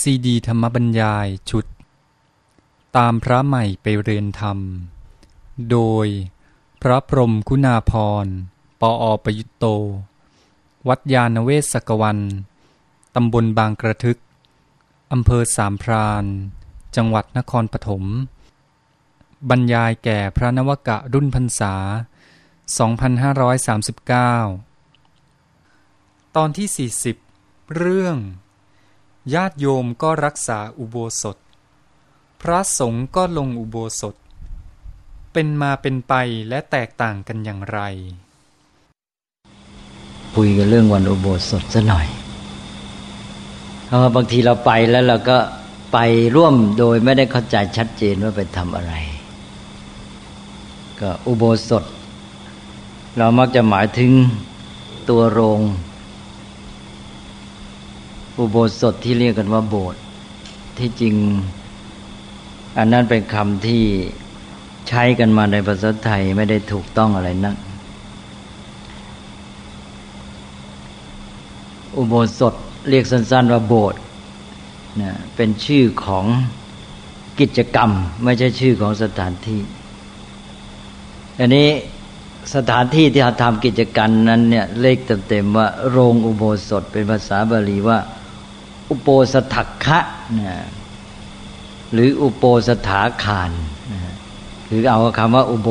ซีดีธรรมบรรยายชุด ตามพระใหม่ไปเรียนธรรม โดยพระพรมคุณาพร ปออประยุตโต วัดยาณเวศกวัน ตำบลบางกระทึก อำเภอสามพรานจังหวัดนครปฐม บรรยายแก่พระนวกะรุ่นพรรษา 2539 ตอนที่ 40 เรื่อง ญาติโยมก็รักษาอุโบสถ พระสงฆ์ก็ลงอุโบสถ เป็นมาเป็นไปและแตกต่างกันอย่างไร คุยกันเรื่องวันอุโบสถซะหน่อยเพราะบางทีเราไปแล้วเราก็ไปร่วมโดยไม่ได้เข้าใจชัดเจนว่าไปทำอะไร ก็อุโบสถ เรามักจะหมายถึงตัวโรง อุโบสถที่เรียกกันว่าโบสถ์ที่จริง อันนั้นเป็นคำที่ใช้กันมาในภาษาไทยไม่ได้ถูกต้องอะไรนัก อุโบสถเรียกสั้น ๆ ว่าโบสถ์นะเป็นชื่อของกิจกรรม ไม่ใช่ชื่อของสถานที่ อันนี้สถานที่ที่ทำกิจกรรมนั้นเนี่ยเลขเต็มๆว่าโรงอุโบสถเป็นภาษาบาลีว่า อุโปสถักคะนะหรืออุโปสถาคารนะหรือเอาคำว่าอุโบ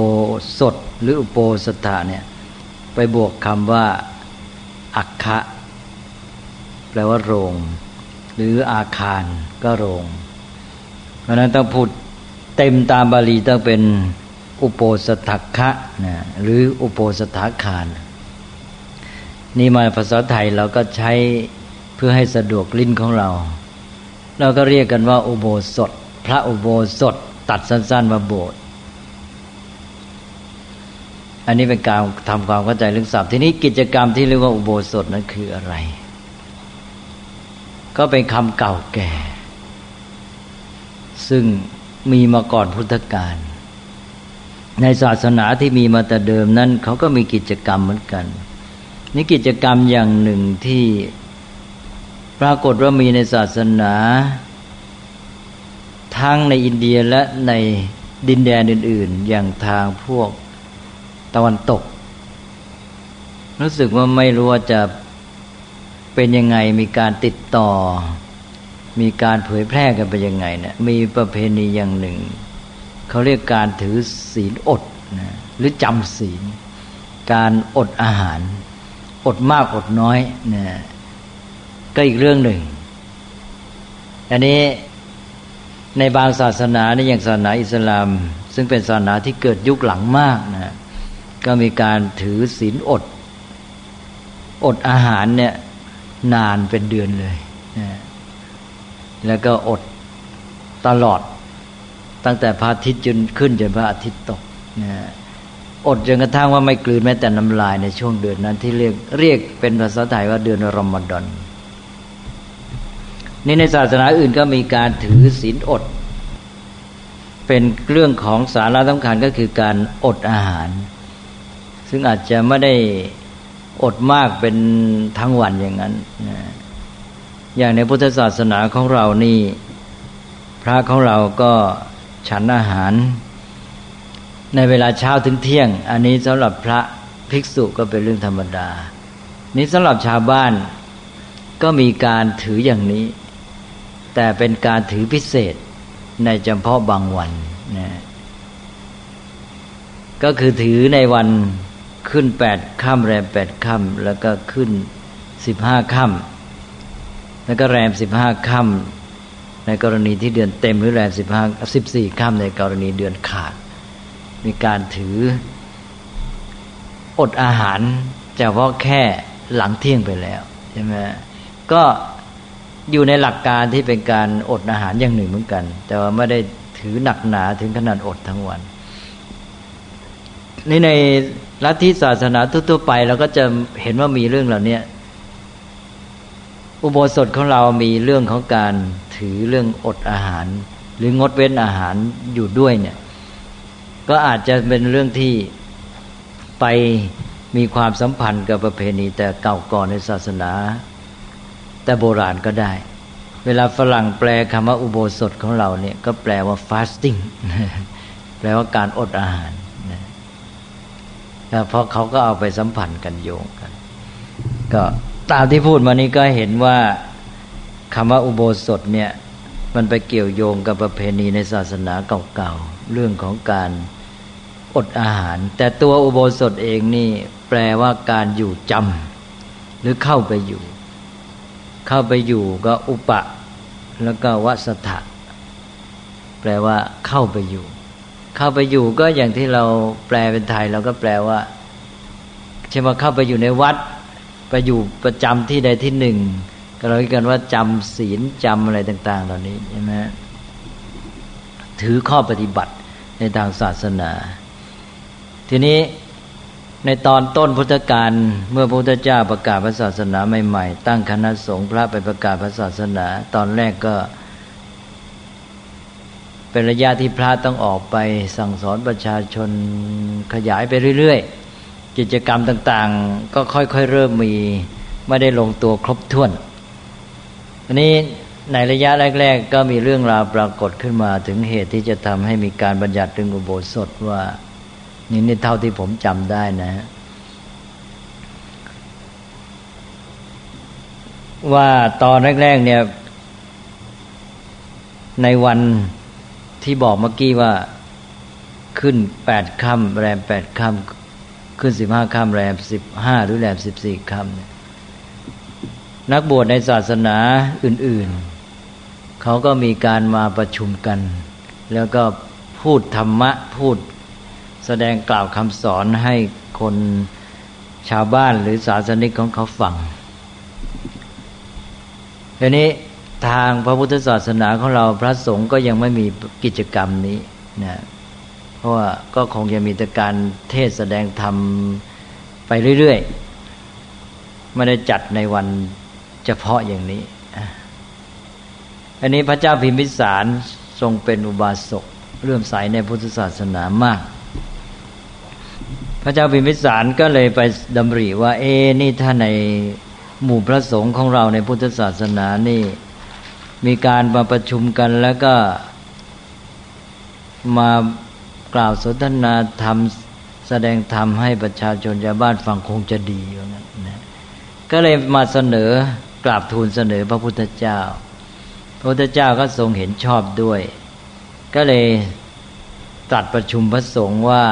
สถ หรืออุโปสถาเนี่ยไปบวกคำว่าอักคะแปลว่าโรง หรืออาคารก็โรง เพราะนั้นต้องพูดเต็มตามบาลีต้องเป็นอุโปสถักคะนะหรืออุโปสถาคาร นี่มาภาษาไทยเราก็ใช้ เพื่อให้สะดวกลิ้นของเรา เราก็เรียกกันว่าอุโบสถ พระอุโบสถตัดสั้นๆมาโบสถ์อันนี้เป็นการทำความเข้าใจเรื่องศัพท์ทีนี้กิจกรรมที่เรียกว่าอุโบสถนั้นคืออะไร ก็เป็นคำเก่าแก่ ซึ่งมีมาก่อนพุทธกาลในศาสนาที่มีมาแต่เดิมนั้นเขาก็มีกิจกรรมเหมือนกันนี่กิจกรรมอย่างหนึ่งที่ รากฏว่ามีในศาสนา ทั้งในอินเดียและในดินแดนอื่น ๆ อย่างทางพวกตะวันตก รู้สึกว่าไม่รู้ว่าจะเป็นยังไงมีการติดต่อ มีการเผยแพร่กันไปยังไงเนะี่ยมีประเพณีอย่างหนึ่ง เขาเรียกการถือศีลอดนะหรือจำศีล การอดอาหาร อดมากอดน้อยนะ ก็อีกเรื่องหนึ่ง อันนี้ในบางศาสนาในอย่างศาสนาอิสลาม ซึ่งเป็นศาสนาที่เกิดยุคหลังมากนะก็มีการถือศีลอด อดอาหารเนี่ยนานเป็นเดือนเลยนะแล้วก็อดตลอดตั้งแต่พระอาทิตย์จนขึ้นจนพระอาทิตย์ตกนะอดจนกระทั่งว่าไม่กลืนแม้แต่น้ำลายในช่วงเดือนนั้นที่เรียกเรียกเป็นภาษาไทยว่าเดือนรอมฎอน นี่ในศาสนาอื่นก็มีการถือศีลอด เป็นเรื่องของสาระสำคัญก็คือการอดอาหาร ซึ่งอาจจะไม่ได้อดมากเป็นทั้งวันอย่างนั้นนะอย่างในพุทธศาสนาของเรานี่ พระของเราก็ฉันอาหาร ในเวลาเช้าถึงเที่ยง อันนี้สำหรับพระภิกษุก็เป็นเรื่องธรรมดา นี้สำหรับชาวบ้านก็มีการถืออย่างนี้ แต่เป็นการถือพิเศษในเฉพาะบางวันนะก็คือถือในวันขึ้นแปดค่ำแรมแปดค่ำแล้วก็ขึ้นสิบห้าค่ำแล้วก็แรมสิบห้าค่ำในกรณีที่เดือนเต็มหรือแรมสิบห้าสิบสี่ค่ำในกรณีเดือนขาด มีการถืออดอาหารเฉพาะแค่หลังเที่ยงไปแล้วใช่ไหมก็ อยู่ในหลักการที่เป็นการอดอาหารอย่างหนึ่งเหมือนกัน แต่ว่าไม่ได้ถือหนักหนาถึงขนาดอดทั้งวันนี่ในลัทธิศาสนาทั่วๆไปเราก็จะเห็นว่ามีเรื่องเหล่านี้อุโบสถของเรามีเรื่องของการถือเรื่องอดอาหาร หรืองดเว้นอาหารอยู่ด้วยเนี่ย ก็อาจจะเป็นเรื่องที่ไปมีความสัมพันธ์กับประเพณีแต่เก่าก่อนในศาสนา แต่โบราณก็ได้ เวลาฝรั่งแปลคำว่าอุโบสถของเราเนี่ยก็แปลว่า fasting แปลว่าการอดอาหารเพราะเขาก็เอาไปสัมพันธ์กันโยงกัน ก็ตามที่พูดมานี้ก็เห็นว่าคำว่าอุโบสถเนี่ย มันไปเกี่ยวโยงกับประเพณีในศาสนาเก่าๆ เรื่องของการอดอาหาร แต่ตัวอุโบสถเองนี่แปลว่าการอยู่จำหรือเข้าไปอยู่ เข้าไปอยู่ก็อุปะ แล้วก็วัสถะแปลว่าเข้าไปอยู่ เข้าไปอยู่ก็อย่างที่เราแปลเป็นไทยเราก็แปลว่าเช่นว่าเข้าไปอยู่ในวัด ไปอยู่ประจำที่ใดที่หนึ่งก็เราเรียกกันว่าจำศีลจำอะไรต่าง ๆ เหล่านี้ใช่ไหมถือข้อปฏิบัติในทางศาสนา ทีนี้ ในตอนต้นพุทธกาลเมื่อพระพุทธเจ้าประกาศพระศาสนาใหม่ๆ ตั้งคณะสงฆ์พระไปประกาศพระศาสนา ตอนแรกก็ เป็นระยะที่พระต้องออกไปสั่งสอนประชาชนขยายไปเรื่อยๆ กิจกรรมต่างๆ ก็ค่อยๆเริ่มมีไม่ได้ลงตัวครบถ้วนอันนี้ในระยะแรก ๆ ก็มีเรื่องราวปรากฏขึ้นมาถึงเหตุที่จะทำให้มีการบัญญัติเรื่องอุโบสถว่า นี่นี่เท่าที่ผมจำได้นะ ว่าตอนแรกๆเนี่ย ในวันที่บอกเมื่อกี้ว่าขึ้นแปดค่ำแรมแปดค่ำขึ้นสิบห้าค่ำแรมสิบห้าหรือแรมสิบสี่ค่ำเนี่ยนักบวชในศาสนาอื่น ๆ เขาก็มีการมาประชุมกัน แล้วก็พูดธรรมะพูด แสดงกล่าวคำสอนให้คนชาวบ้านหรือศาสนิกของเขาฟังทีนี้ทางพระพุทธศาสนาของเราพระสงฆ์ก็ยังไม่มีกิจกรรมนี้นะเพราะว่าก็คงจะมีแต่การเทศแสดงธรรมไปเรื่อยๆ ไม่ได้จัดในวันเฉพาะอย่างนี้ อันนี้พระเจ้าพิมพิสารทรงเป็นอุบาสกเรื่อมใสในพุทธศาสนามาก พระเจ้าพิมพิสารก็เลยไปดำริว่า เอนี่ถ้าในหมู่พระสงฆ์ของเราในพุทธศาสนานี่ มีการมาประชุมกันแล้วก็มากล่าวสนทนาธรรมแสดงธรรมให้ประชาชนชาวบ้านฟังคงจะดีอย่างนั้นนะก็เลยมาเสนอกราบทูลเสนอพระพุทธเจ้า พระพุทธเจ้าก็ทรงเห็นชอบด้วย ก็เลยตัดประชุมพระสงฆ์ว่า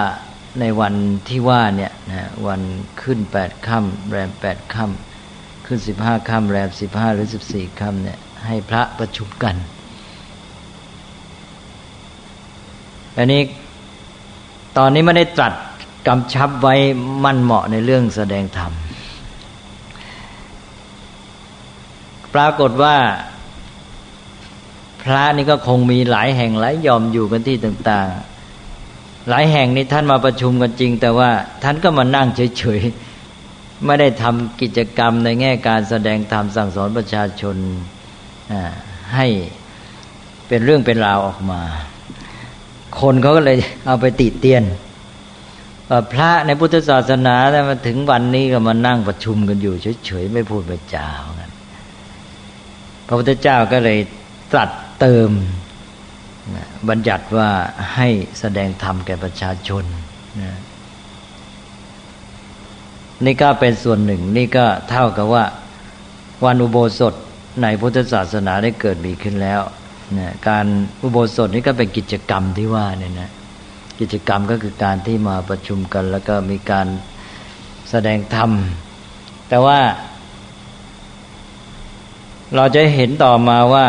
ในวันที่ว่าเนี่ยนะวันขึ้นแปดค่ำแรมแปดค่ำขึ้นสิบห้าค่ำแรมสิบห้าหรือสิบสี่ค่ำเนี่ยให้พระประชุมกัน อันนี้ตอนนี้ไม่ได้ตรัสกำชับไว้มั่นเหมาะในเรื่องแสดงธรรม ปรากฏว่า พระนี่ก็คงมีหลายแห่งหลายยอมอยู่กันที่ต่าง ๆ หลายแห่งนี้ท่านมาประชุมกันจริง แต่ว่าท่านก็มานั่งเฉยๆไม่ได้ทำกิจกรรมในแง่การแสดงธรรมสั่งสอนประชาชนให้เป็นเรื่องเป็นราวออกมา คนเขาก็เลยเอาไปติเตียนพระในพุทธศาสนาแต่มาถึงวันนี้ก็มานั่งประชุมกันอยู่เฉยๆไม่พูดไม่จากันพระพุทธเจ้าก็เลยตรัสเติม บัญญัติว่าให้แสดงธรรมแก่ประชาชนนี่ก็เป็นส่วนหนึ่ง นี่ก็เท่ากับว่าวันอุโบสถในพุทธศาสนาได้เกิดมีขึ้นแล้วนะการอุโบสถนี่ก็เป็นกิจกรรมที่ว่าเนี่ยนะกิจกรรมก็คือการที่มาประชุมกัน แล้วก็มีการแสดงธรรม แต่ว่า เราจะเห็นต่อมาว่า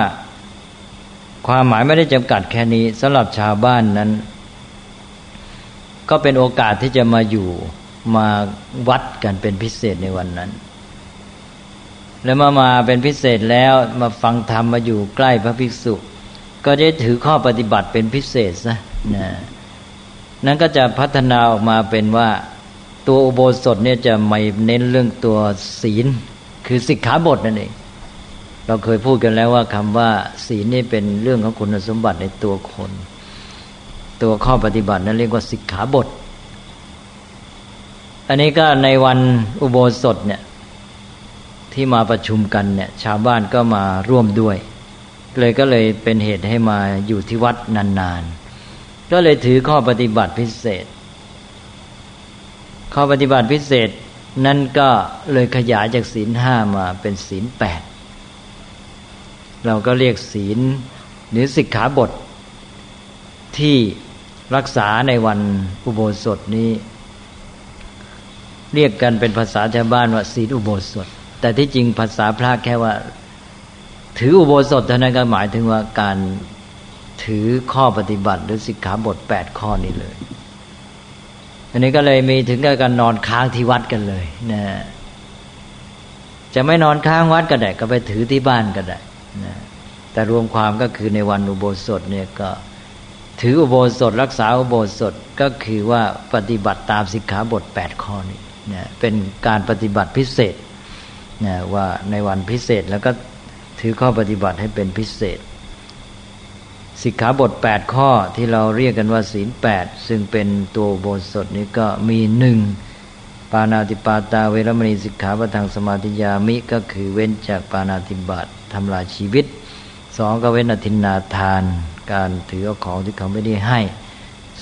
ความหมายไม่ได้จำกัดแค่นี้สำหรับชาวบ้านนั้น ก็เป็นโอกาสที่จะมาอยู่มาวัดกันเป็นพิเศษในวันนั้น แล้วมามาเป็นพิเศษแล้วมาฟังธรรมมาอยู่ใกล้พระภิกษุ ก็จะถือข้อปฏิบัติเป็นพิเศษนะนะนั้นก็จะพัฒนาออกมาเป็นว่าตัวอุโบสถเนี่ยจะไม่เน้นเรื่องตัวศีล คือสิกขาบทนั่นเอง เราเคยพูดกันแล้วว่าคำว่า ศีลนี่เป็นเรื่องของคุณสมบัติในตัวคน ตัวข้อปฏิบัตินั้นเรียกว่าสิกขาบท อันนี้ก็ในวันอุโบสถเนี่ยที่มาประชุมกันเนี่ย ชาวบ้านก็มาร่วมด้วย เลยก็เลยเป็นเหตุให้มาอยู่ที่วัดนานๆ ก็เลยถือข้อปฏิบัติพิเศษ ข้อปฏิบัติพิเศษนั่นก็เลยขยายจากศีลห้ามาเป็นศีลแปด เราก็เรียกศีลหรือสิกขาบท ที่รักษาในวันอุโบสถนี้ เรียกกันเป็นภาษาชาวบ้านว่าศีลอุโบสถ แต่ที่จริงภาษาพระแค่ว่า ถืออุโบสถเท่านั้นก็หมายถึงว่าการถือข้อปฏิบัติ หรือสิกขาบทแปดข้อนี้เลยอันนี้ก็เลยมีถึงกับการนอนค้างที่วัดกันเลยนะจะไม่นอนค้างวัดก็ได้ก็ไปถือที่บ้านก็ได้ นะแต่รวมความก็คือในวันอุโบสถเนี่ยก็ถืออุโบสถรักษาอุโบสถก็คือว่าปฏิบัติตามสิกขาบท 8 ข้อนี้นะเป็นการปฏิบัติพิเศษนะว่าในวันพิเศษแล้วก็ถือข้อปฏิบัติให้เป็นพิเศษ สิกขาบท 8 ข้อที่เราเรียกกันว่าศีล 8 ซึ่งเป็นตัวโบสถนี้ก็มีหนึ่งปานาติปาตาเวรมณีสิกขาปทางสมาธิยามิก็คือเว้นจากปานาติบาต ทำลายชีวิตสองก็เว้นอธินาทาน การถือเอาของที่เขาไม่ได้ให้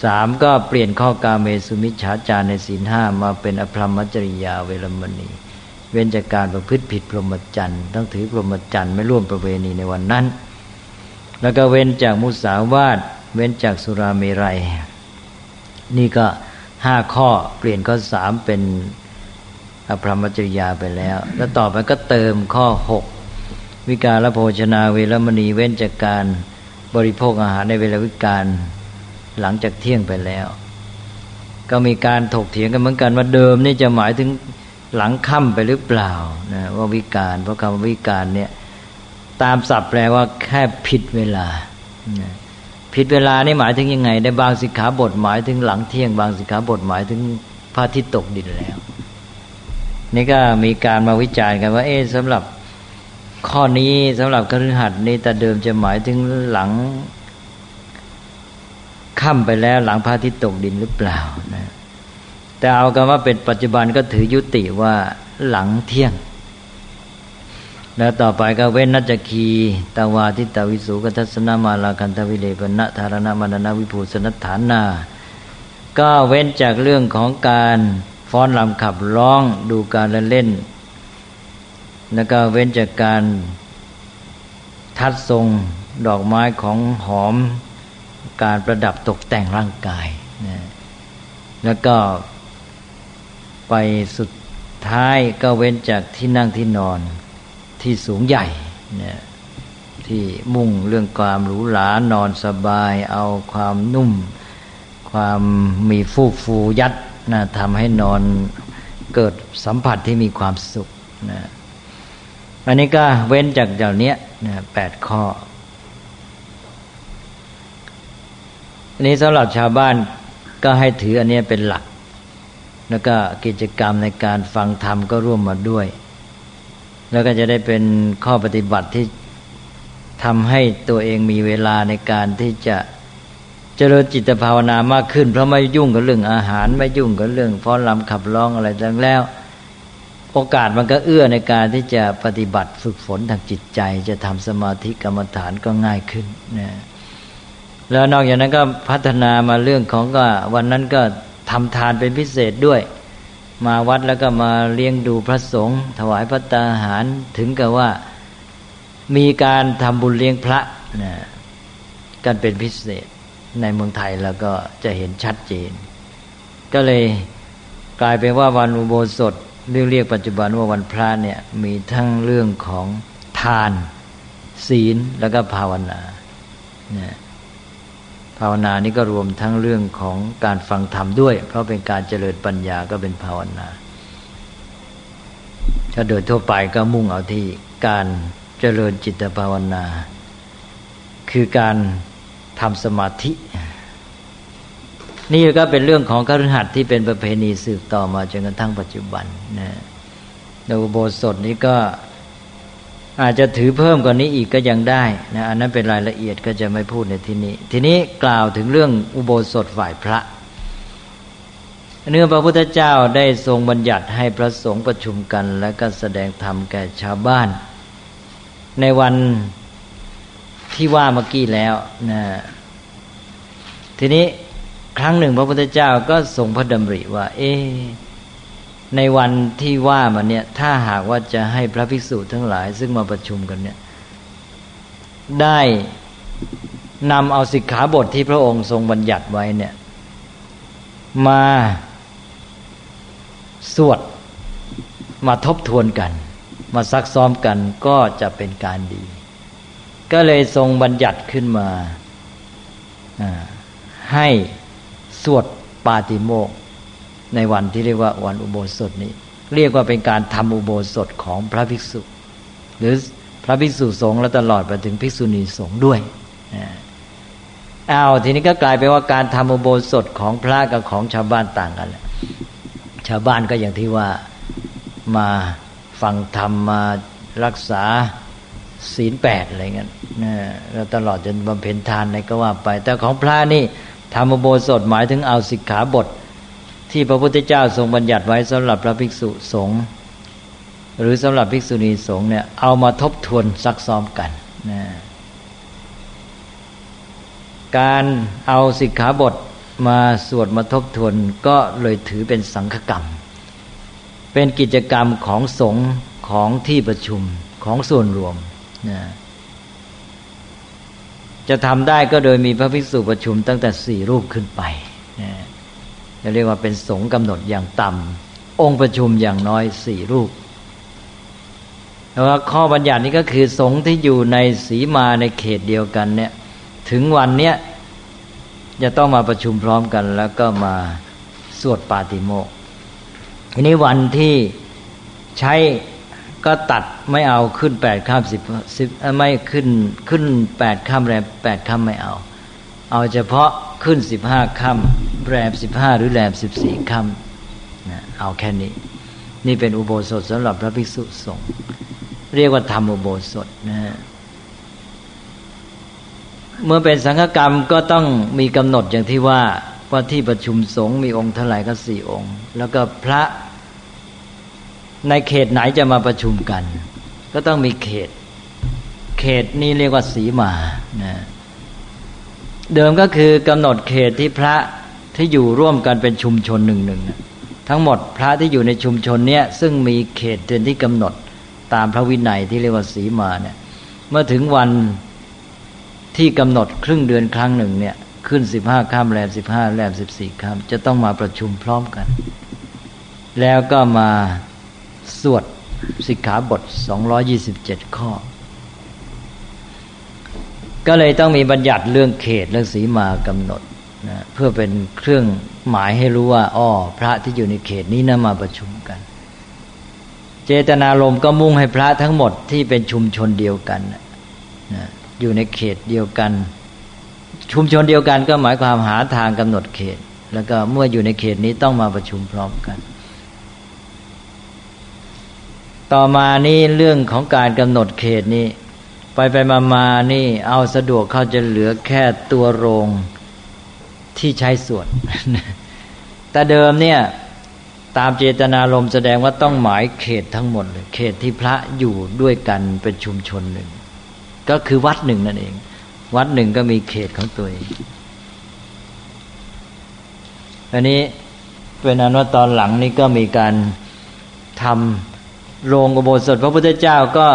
สามก็เปลี่ยนข้อกาเมสุมิชฌาจารในศีลห้ามาเป็นอภรรมจริยาเวรมณี เว้นจากการประพฤติผิดพรหมจรรย์ต้องถือพรหมจรรย์ไม่ร่วมประเวณีในวันนั้น แล้วก็เว้นจากมุสาวาทเว้นจากสุราเมรัย นี่ก็ห้าข้อเปลี่ยนข้อสามเป็นอภรรมจริยาไปแล้ว แล้วต่อไปก็เติมข้อหก วิการละโภชนาเวรมณีเว้นจากการบริโภคอาหารในเวลาวิการหลังจากเที่ยงไปแล้ว ก็มีการถกเถียงกันเหมือนกันว่าเดิมนี่จะหมายถึงหลังค่ำไปหรือเปล่านะว่าวิการเพราะคำวิการเนี่ยตามศัพท์แปลว่าแค่ผิดเวลาผิดเวลานี่หมายถึงยังไง ได้บางสิกขาบทหมายถึงหลังเที่ยง บางสิกขาบทหมายถึงพระอาทิตย์ตกดินแล้ว นี่ก็มีการมาวิจารณ์กันว่า เอ๊ะสำหรับ ข้อนี้สำหรับคฤหัสถ์นี้แต่เดิมจะหมายถึงหลังค่ำไปแล้วหลังพระอาทิตย์ตกดินหรือเปล่านะแต่เอากันว่าเป็นปัจจุบันก็ถือยุติว่าหลังเที่ยง แล้วต่อไปก็เว้นนัจคีตาวาทิตาวิสุกทัศนามาลาคันทวิเลปณะธารณมานนาวิภูสนัฐานา ก็เว้นจากเรื่องของการฟ้อนลำขับร้องดูการเล่น แล้วก็เว้นจากการทัดทรงดอกไม้ของหอม การประดับตกแต่งร่างกายนะแล้วก็ไปสุดท้ายก็เว้นจากที่นั่งที่นอนที่สูงใหญ่นะที่มุ่งเรื่องความหรูหรานอนสบาย เอาความนุ่ม ความมีฟูฟูยัดนะทำให้นอนเกิดสัมผัสที่มีความสุขนะ อันนี้ก็เว้นจากเหล่านี้นะแปดข้ออันนี้สำหรับชาวบ้านก็ให้ถืออันนี้เป็นหลัก แล้วก็กิจกรรมในการฟังธรรมก็ร่วมมาด้วย แล้วก็จะได้เป็นข้อปฏิบัติที่ทำให้ตัวเองมีเวลาในการที่จะเจริญจิตภาวนามากขึ้น เพราะไม่ยุ่งกับเรื่องอาหาร ไม่ยุ่งกับเรื่องฟ้อนรำขับร้องอะไรทั้งแล้ว โอกาสมันก็เอื้อในการที่จะปฏิบัติฝึกฝนทางจิตใจ จะทำสมาธิกรรมฐานก็ง่ายขึ้นนะแล้วนอกจากนั้นก็พัฒนามาเรื่องของก็วันนั้นก็ทำทานเป็นพิเศษด้วย มาวัดแล้วก็มาเลี้ยงดูพระสงฆ์ถวายพระตาหารถึงกับว่ามีการทำบุญเลี้ยงพระนะกันเป็นพิเศษในเมืองไทยแล้วก็จะเห็นชัดเจน ก็เลยกลายเป็นว่าวันอุโบสถ เรียกเรียกปัจจุบันว่าวันพระเนี่ยมีทั้งเรื่องของทาน ศีลแล้วก็ภาวนาเนี่ยภาวนานี่ก็รวมทั้งเรื่องของการฟังธรรมด้วย เพราะเป็นการเจริญปัญญาก็เป็นภาวนา ถ้าโดยทั่วไปก็มุ่งเอาที่การเจริญจิตภาวนา คือการทำสมาธิ นี่ก็เป็นเรื่องของคฤหัสถ์ที่เป็นประเพณีสืบต่อมาจนกระทั่งปัจจุบันนะอุโบสถนี้ก็อาจจะถือเพิ่มกว่านี้อีกก็ยังได้นะอันนั้นเป็นรายละเอียดก็จะไม่พูดในที่นี้ ทีนี้กล่าวถึงเรื่องอุโบสถฝ่ายพระ เนื่องพระพุทธเจ้าได้ทรงบัญญัติให้พระสงฆ์ประชุมกัน และก็แสดงธรรมแก่ชาวบ้าน ในวันที่ว่าเมื่อกี้แล้วนะทีนี้ ครั้งหนึ่งพระพุทธเจ้าก็ทรงพระดำริว่า เอ ในวันที่ว่ามันเนี่ย ถ้าหากว่าจะให้พระภิกษุทั้งหลาย ซึ่งมาประชุมกันเนี่ย ได้นำเอาสิกขาบทที่พระองค์ทรงบัญญัติไว้เนี่ย มาสวดมาทบทวนกัน มาซักซ้อมกันก็จะเป็นการดี ก็เลยทรงบัญญัติขึ้นมาให้ สวดปาติโมกในวันที่เรียกว่าวันอุโบสถนี้ เรียกว่าเป็นการทำอุโบสถของพระภิกษุ หรือพระภิกษุสงฆ์และตลอดไปถึงภิกษุณีสงฆ์ด้วยอ้าวทีนี้ก็กลายเป็นว่าการทำอุโบสถของพระกับของชาวบ้านต่างกันแหละชาวบ้านก็อย่างที่ว่ามาฟังธรรมมารักษาศีลแปดอะไรเงี้ยแล้วตลอดจนบำเพ็ญทานอะไรก็ว่าไป แต่ของพระนี่ ธรรมโบสถหมายถึงเอาสิกขาบท ที่พระพุทธเจ้าทรงบัญญัติไว้สำหรับพระภิกษุสงฆ์หรือสำหรับภิกษุณีสงฆ์เนี่ยเอามาทบทวนซักซ้อมกันนะการเอาสิกขาบทมาสวดมาทบทวนก็เลยถือเป็นสังฆกรรม เป็นกิจกรรมของสงฆ์ของที่ประชุมของส่วนรวมนะ จะทำได้ก็โดยมีพระภิกษุประชุมตั้งแต่สี่รูปขึ้นไปนะจะเรียกว่าเป็นสงฆ์กำหนดอย่างต่ำองค์ประชุมอย่างน้อยสี่รูปแต่ว่าข้อบัญญัตินี้ก็คือสงฆ์ที่อยู่ในสีมาในเขตเดียวกันเนี่ยถึงวันเนี้ยจะต้องมาประชุมพร้อมกัน แล้วก็มาสวดปาติโมกทีนี้วันที่ใช้ ก็ตัดไม่เอาขึ้นแปดข้ามสิบสิบไม่ขึ้นขึ้นแปดข้ามแรมแปดข้ามไม่เอา เอาเฉพาะขึ้นสิบห้าข้ามแรมสิบห้าหรือแรมสิบสี่ข้ามนะเอาแค่นี้ นี่เป็นอุโบสถสำหรับพระภิกษุสงฆ์เรียกว่าธรรมอุโบสถนะเมื่อเป็นสังฆกรรมก็ต้องมีกำหนดอย่างที่ว่าว่าที่ประชุมสงฆ์มีองค์เท่าไหร่ก็สี่องค์ แล้วก็พระ ในเขตไหนจะมาประชุมกัน ก็ต้องมีเขต เขตนี้เรียกว่าสีมานะเดิมก็คือกำหนดเขตที่พระที่อยู่ร่วมกันเป็นชุมชนหนึ่งหนึ่งทั้งหมดพระที่อยู่ในชุมชนเนี้ยซึ่งมีเขตเดือนที่กำหนดตามพระวินัยที่เรียกว่าสีมาเนี่ยเมื่อถึงวันที่กำหนดครึ่งเดือนครั้งหนึ่งเนี่ยขึ้นสิบห้าข้ามแรมสิบห้าแรมสิบสี่ข้ามจะต้องมาประชุมพร้อมกัน แล้วก็มา สวดสิกขาบทสองยี่สิบเจ็ดข้อ ก็เลยต้องมีบัญญัติเรื่องเขตเรื่องสีมากำหนดนะเพื่อเป็นเครื่องหมายให้รู้ว่าอ้อพระที่อยู่ในเขตนี้นะมาประชุมกัน เจตนารมณ์ก็มุ่งให้พระทั้งหมดที่เป็นชุมชนเดียวกันนะอยู่ในเขตเดียวกัน ชุมชนเดียวกันก็หมายความหาทางกำหนดเขต แล้วก็เมื่ออยู่ในเขตนี้ต้องมาประชุมพร้อมกัน ต่อมานี่เรื่องของการกำหนดเขตนี้ไปไปมามานี่ เอาสะดวกเขาจะเหลือแค่ตัวโรงที่ใช้ส่วนแต่เดิมเนี่ยตามเจตนารมณ์แสดงว่าต้องหมายเขตทั้งหมดเลยเขตที่พระอยู่ด้วยกันเป็นชุมชนหนึ่ง ก็คือวัดหนึ่งนั่นเอง วัดหนึ่งก็มีเขตของตัวเองอันนี้เป็นอนุตอนหลังนี้ก็มีการทำ โรงอุโบสถ พระพุทธเจ้าก็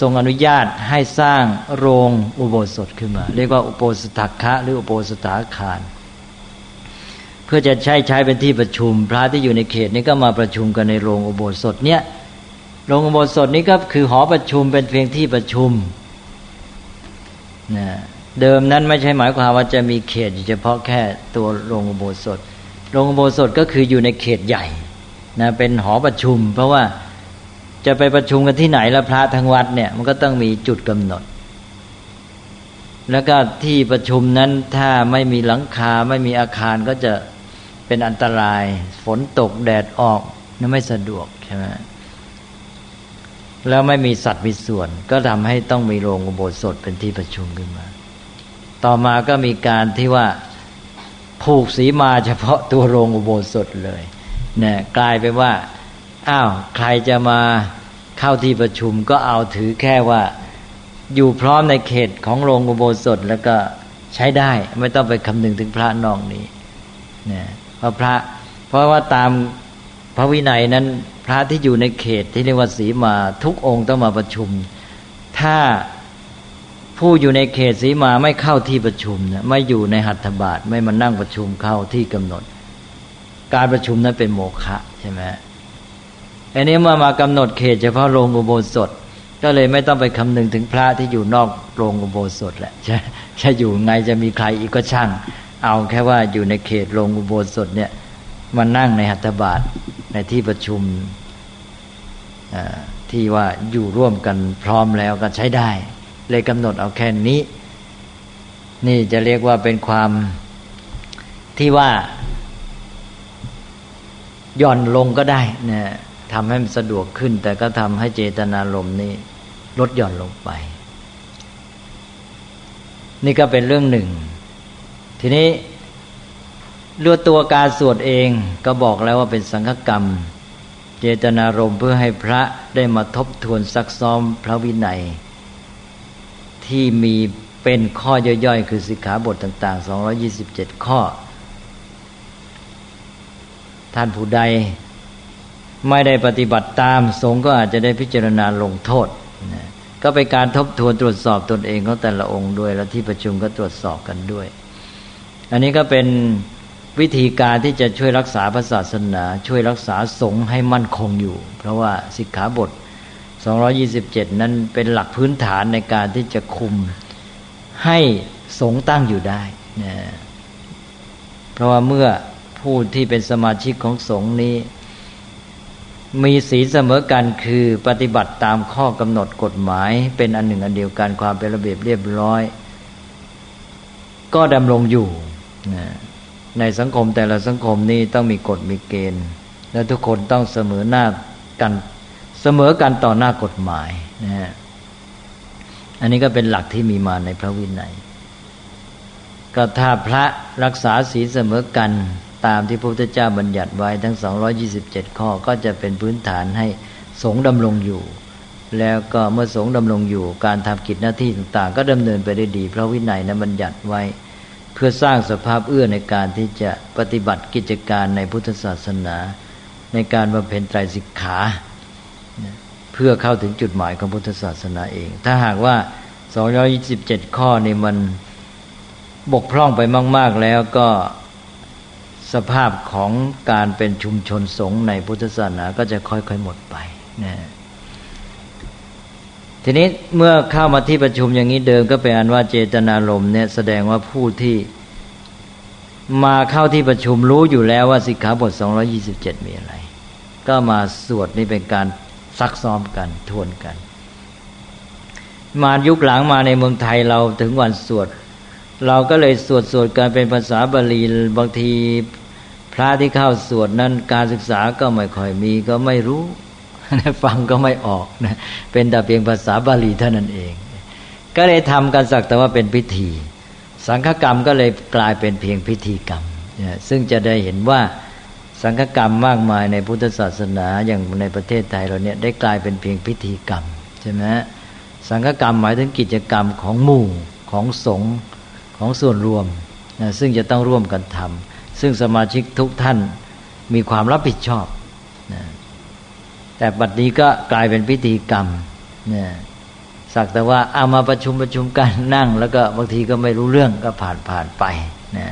ทรงอนุญาตให้สร้างโรงอุโบสถขึ้นมา เรียกว่าอุโบสถคะหรืออุโบสถาคาร เพื่อจะใช้ใช้เป็นที่ประชุม พระที่อยู่ในเขตนี้ก็มาประชุมกันในโรงอุโบสถเนี้ยโรงอุโบสถนี้ก็คือหอประชุมเป็นเพียงที่ประชุมนะเดิมนั้นไม่ใช่หมายความว่าจะมีเขตเฉพาะแค่ตัวโรงอุโบสถ โรงอุโบสถก็คืออยู่ในเขตใหญ่นะเป็นหอประชุม เพราะว่า จะไปประชุมกันที่ไหนล้วพระทั้งวัดเนี่ย มันก็ต้องมีจุดกำหนด แล้วก็ที่ประชุมนั้นถ้าไม่มีหลังคาไม่มีอาคารก็จะเป็นอันตราย ฝนตกแดดออกนั่นไม่สะดวกใช่ไหมแล้วไม่มีสัตว์มีส่วน ก็ทำให้ต้องมีโรงอุโบสถเป็นที่ประชุมขึ้นมา ต่อมาก็มีการที่ว่าผูกสีมาเฉพาะตัวโรงอุโบสถเลยเนี่ยกลายเป็นว่า อ้าวใครจะมาเข้าที่ประชุมก็เอาถือแค่ว่า อยู่พร้อมในเขตของโรงอุโบสถแล้วก็ใช้ได้ไม่ต้องไปคำนึงถึงพระนองนี้เนี่ยเพราะพระ เพราะว่าตามพระวินัยนั้นพระที่อยู่ในเขตที่เรียกว่าสีมาทุกองค์ต้องมาประชุม ถ้าผู้อยู่ในเขตสีมาไม่เข้าที่ประชุมนะไม่อยู่ในหัตถบาทไม่มานั่งประชุมเข้าที่กำหนด การประชุมนั้นเป็นโมฆะใช่ไหม อันนี้เมื่อมากำหนดเขตเฉพาะโรงอุโบสถ ก็เลยไม่ต้องไปคำนึงถึงพระที่อยู่นอกโรงอุโบสถแหละจะจะอยู่ไงจะมีใครอีกก็ช่าง เอาแค่ว่าอยู่ในเขตโรงอุโบสถเนี่ยมานั่งในหัตถบาทในที่ประชุมที่ว่าอยู่ร่วมกันพร้อมแล้วก็ใช้ได้ เลยกำหนดเอาแค่นี้ นี่จะเรียกว่าเป็นความที่ว่าย่อนลงก็ได้นะ ทำให้มันสะดวกขึ้น แต่ก็ทำให้เจตนารมณ์นี้ลดหย่อนลงไป นี่ก็เป็นเรื่องหนึ่ง ทีนี้เรื่องตัวการสวดเองก็บอกแล้วว่าเป็นสังฆกรรม เจตนารมณ์เพื่อให้พระได้มาทบทวนซักซ้อมพระวินัย ที่มีเป็นข้อย่อยๆ คือสิกขาบทต่าง ๆ 227 ข้อ ท่านผู้ใด ไม่ได้ปฏิบัติตาม สงฆ์ก็อาจจะได้พิจารณาลงโทษนะก็เป็นการทบทวนตรวจสอบตนเองของแต่ละองค์ด้วย แล้วที่ประชุมก็ตรวจสอบกันด้วย อันนี้ก็เป็นวิธีการที่จะช่วยรักษาพระศาสนา ช่วยรักษาสงฆ์ให้มั่นคงอยู่ เพราะว่าสิกขาบท 227 นั้นเป็นหลักพื้นฐานในการที่จะคุมให้สงฆ์ตั้งอยู่ได้นะเพราะว่าเมื่อผู้ที่เป็นสมาชิกของสงฆ์นี้ มีสีเสมอกันคือปฏิบัติตามข้อกำหนดกฎหมาย เป็นอันหนึ่งอันเดียวกันความเป็นระเบียบเรียบร้อย ก็ดำรงอยู่ในสังคมแต่ละสังคมนี้ต้องมีกฎมีเกณฑ์ และทุกคนต้องเสมอหน้ากันเสมอกันต่อหน้ากฎหมายนะฮะอันนี้ก็เป็นหลักที่มีมาในพระวินัยก็ถ้าพระรักษาศีลเสมอกัน ตามที่พระพุทธเจ้าบัญญัติไว้ทั้ง 227 ข้อก็จะเป็นพื้นฐานให้สงดำรงอยู่ แล้วก็เมื่อสงดำรงอยู่การทำกิจหน้าที่ต่างๆ ก็ดำเนินไปได้ดีเพราะวินัยนั้นบัญญัติไว้ เพื่อสร้างสภาพเอื้อในการที่จะปฏิบัติกิจการในพุทธศาสนา ในการบำเพ็ญไตรสิกขาเพื่อเข้าถึงจุดหมายของพุทธศาสนาเอง ถ้าหากว่า 227 ข้อนี่มันบกพร่องไปมาก ๆ แล้วก็ สภาพของการเป็นชุมชนสงฆ์ในพุทธศาสนาก็จะค่อยๆหมดไปนะทีนี้เมื่อเข้ามาที่ประชุมอย่างนี้เดิมก็เป็นอันว่าเจตนารมณ์เนี่ยแสดงว่าผู้ที่มาเข้าที่ประชุมรู้อยู่แล้วว่าสิกขาบท 227 มีอะไร ก็มาสวดนี่เป็นการซักซ้อมกันทวนกัน มายุคหลังมาในเมืองไทยเราถึงวันสวด เราก็เลยสวดสวดกันเป็นภาษาบาลีบางทีพระที่เข้าสวดนั้นการศึกษาก็ไม่ค่อยมีก็ไม่รู้ฟังก็ไม่ออกนะเป็นแต่เพียงภาษาบาลีเท่านั้นเอง ก็เลยทำกันสักแต่ว่าเป็นพิธี สังฆกรรมก็เลยกลายเป็นเพียงพิธีกรรม ซึ่งจะได้เห็นว่าสังฆกรรมมากมายในพุทธศาสนาอย่างในประเทศไทยเราเนี่ยได้กลายเป็นเพียงพิธีกรรมใช่ไหมสังฆกรรมหมายถึงกิจกรรมของหมู่ของสงฆ์ ของส่วนรวมนะซึ่งจะต้องร่วมกันทำซึ่งสมาชิกทุกท่านมีความรับผิดชอบนะแต่บัดนี้ก็กลายเป็นพิธีกรรมนะสักแต่ว่าเอามาประชุมประชุมกันนั่ง แล้วก็บางทีก็ไม่รู้เรื่องก็ผ่านผ่านไปนะ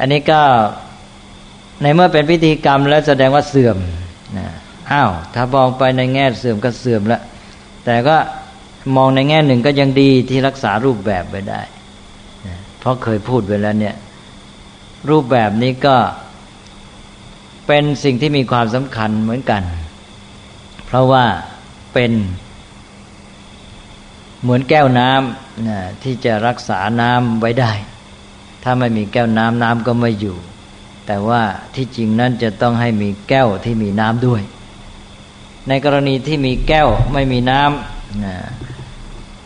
อันนี้ก็ในเมื่อเป็นพิธีกรรมแล้วแสดงว่าเสื่อมนะอ้าว ถ้ามองไปในแง่เสื่อมก็เสื่อมแล้ว แต่ก็ มองในแง่หนึ่งก็ยังดีที่รักษารูปแบบไปได้ เพราะเคยพูดไปแล้วเนี่ย รูปแบบนี้ก็เป็นสิ่งที่มีความสำคัญเหมือนกัน เพราะว่าเป็นเหมือนแก้วน้ำนะที่จะรักษาน้ำไว้ได้ ถ้าไม่มีแก้วน้ำน้ำก็ไม่อยู่ แต่ว่าที่จริงนั้นจะต้องให้มีแก้วที่มีน้ำด้วย ในกรณีที่มีแก้วไม่มีน้ำนะ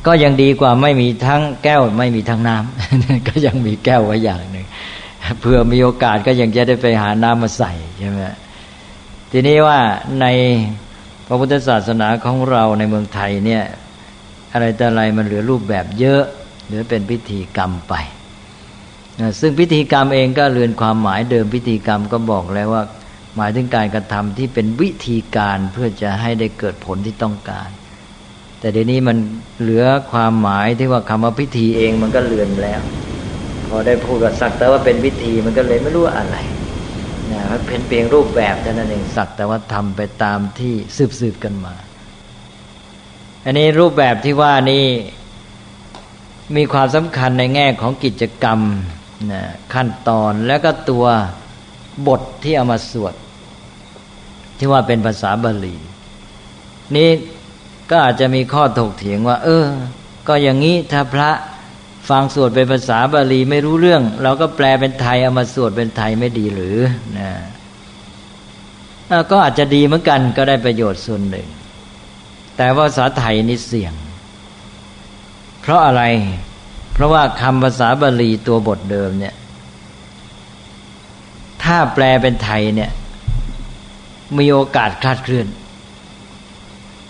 ก็ยังดีกว่าไม่มีทั้งแก้วไม่มีทั้งน้ำก็ยังมีแก้วไว้อย่างหนึ่งเพื่อมีโอกาสก็ยังจะได้ไปหาน้ำมาใส่ใช่ไหมทีนี้ว่าในพระพุทธศาสนาของเราในเมืองไทยเนี่ย อะไรแต่อะไรมันเหลือรูปแบบเยอะเหลือเป็นพิธีกรรมไป ซึ่งพิธีกรรมเองก็เลือนความหมายเดิมพิธีกรรมก็บอกแล้วว่า หมายถึงการกระทำที่เป็นวิธีการเพื่อจะให้ได้เกิดผลที่ต้องการ แต่เดี๋ยวนี้มันเหลือความหมายที่ว่าคำว่าพิธีเองมันก็เลือนแล้ว พอได้พูดกับสักแต่ว่าเป็นพิธีมันก็เลยไม่รู้อะไรนะมันเป็นเพียงรูปแบบเท่านั้นเองสักแต่ว่าทำไปตามที่สืบสืบกันมา อันนี้รูปแบบที่ว่านี้มีความสำคัญในแง่ของกิจกรรมนะขั้นตอนแล้วก็ตัวบทที่เอามาสวด ที่ว่าเป็นภาษาบาลี นี่ ก็อาจจะมีข้อถกเถียงว่า เออ ก็อย่างนี้ถ้าพระฟังสวดเป็นภาษาบาลีไม่รู้เรื่อง เราก็แปลเป็นไทยเอามาสวดเป็นไทยไม่ดีหรือนะก็อาจจะดีเหมือนกันก็ได้ประโยชน์ส่วนหนึ่ง แต่ว่าภาษาไทยนี่เสี่ยง เพราะอะไร เพราะว่าคำภาษาบาลีตัวบทเดิมเนี่ย ถ้าแปลเป็นไทยเนี่ย มีโอกาสคลาดเคลื่อน